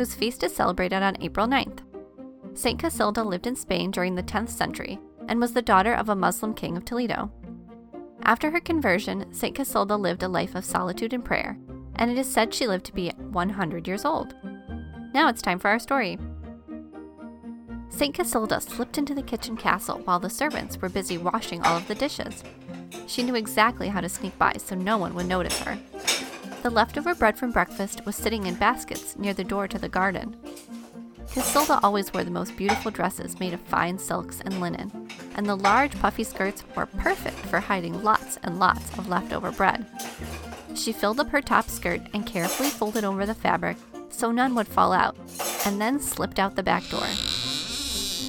whose feast is celebrated on April 9th. St. Casilda lived in Spain during the 10th century and was the daughter of a Muslim king of Toledo. After her conversion, St. Casilda lived a life of solitude and prayer, and it is said she lived to be 100 years old. Now it's time for our story. St. Casilda slipped into the kitchen castle while the servants were busy washing all of the dishes. She knew exactly how to sneak by so no one would notice her. The leftover bread from breakfast was sitting in baskets near the door to the garden. Casilda always wore the most beautiful dresses made of fine silks and linen, and the large puffy skirts were perfect for hiding lots and lots of leftover bread. She filled up her top skirt and carefully folded over the fabric so none would fall out, and then slipped out the back door.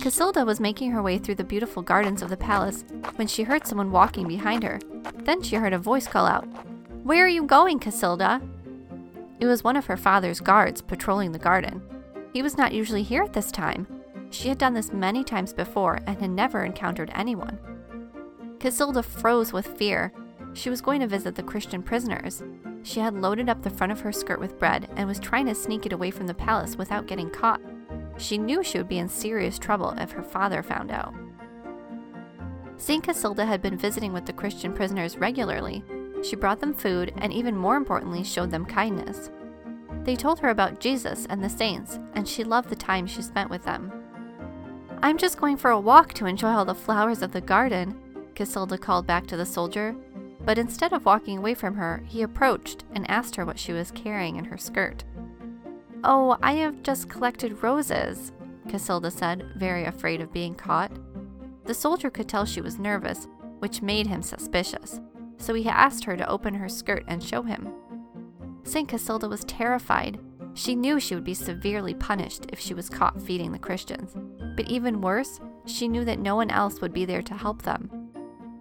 Casilda was making her way through the beautiful gardens of the palace when she heard someone walking behind her. Then she heard a voice call out, where are you going, Casilda? It was one of her father's guards patrolling the garden. He was not usually here at this time. She had done this many times before and had never encountered anyone. Casilda froze with fear. She was going to visit the Christian prisoners. She had loaded up the front of her skirt with bread and was trying to sneak it away from the palace without getting caught. She knew she would be in serious trouble if her father found out. St. Casilda had been visiting with the Christian prisoners regularly, she brought them food and, even more importantly, showed them kindness. They told her about Jesus and the saints, and she loved the time she spent with them. I'm just going for a walk to enjoy all the flowers of the garden, Casilda called back to the soldier. But instead of walking away from her, he approached and asked her what she was carrying in her skirt. Oh, I have just collected roses, Casilda said, very afraid of being caught. The soldier could tell she was nervous, which made him suspicious so he asked her to open her skirt and show him. St. Casilda was terrified. She knew she would be severely punished if she was caught feeding the Christians. But even worse, she knew that no one else would be there to help them.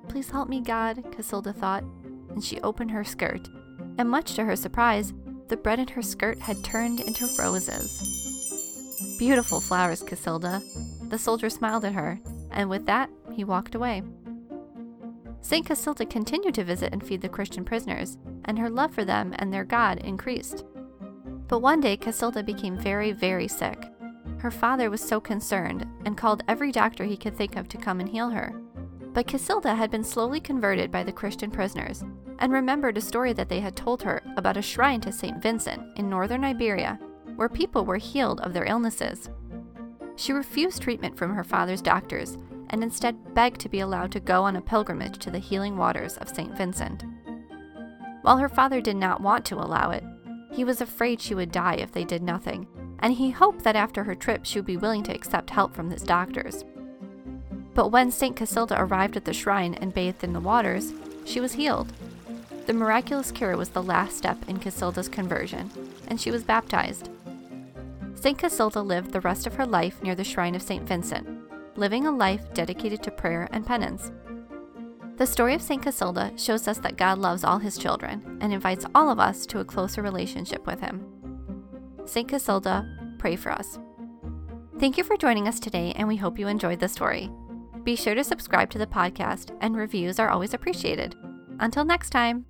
Please help me, God, Casilda thought, and she opened her skirt. And much to her surprise, the bread in her skirt had turned into roses. Beautiful flowers, Casilda. The soldier smiled at her, and with that, he walked away. St. Casilda continued to visit and feed the Christian prisoners, and her love for them and their God increased. But one day, Casilda became very, very sick. Her father was so concerned and called every doctor he could think of to come and heal her. But Casilda had been slowly converted by the Christian prisoners and remembered a story that they had told her about a shrine to St. Vincent in northern Iberia where people were healed of their illnesses. She refused treatment from her father's doctors and instead begged to be allowed to go on a pilgrimage to the healing waters of St. Vincent. While her father did not want to allow it, he was afraid she would die if they did nothing, and he hoped that after her trip she would be willing to accept help from his doctors. But when St. Casilda arrived at the shrine and bathed in the waters, she was healed. The miraculous cure was the last step in Casilda's conversion, and she was baptized. St. Casilda lived the rest of her life near the shrine of St. Vincent, living a life dedicated to prayer and penance. The story of St. Casilda shows us that God loves all his children and invites all of us to a closer relationship with him. St. Casilda, pray for us. Thank you for joining us today, and we hope you enjoyed the story. Be sure to subscribe to the podcast, and reviews are always appreciated. Until next time.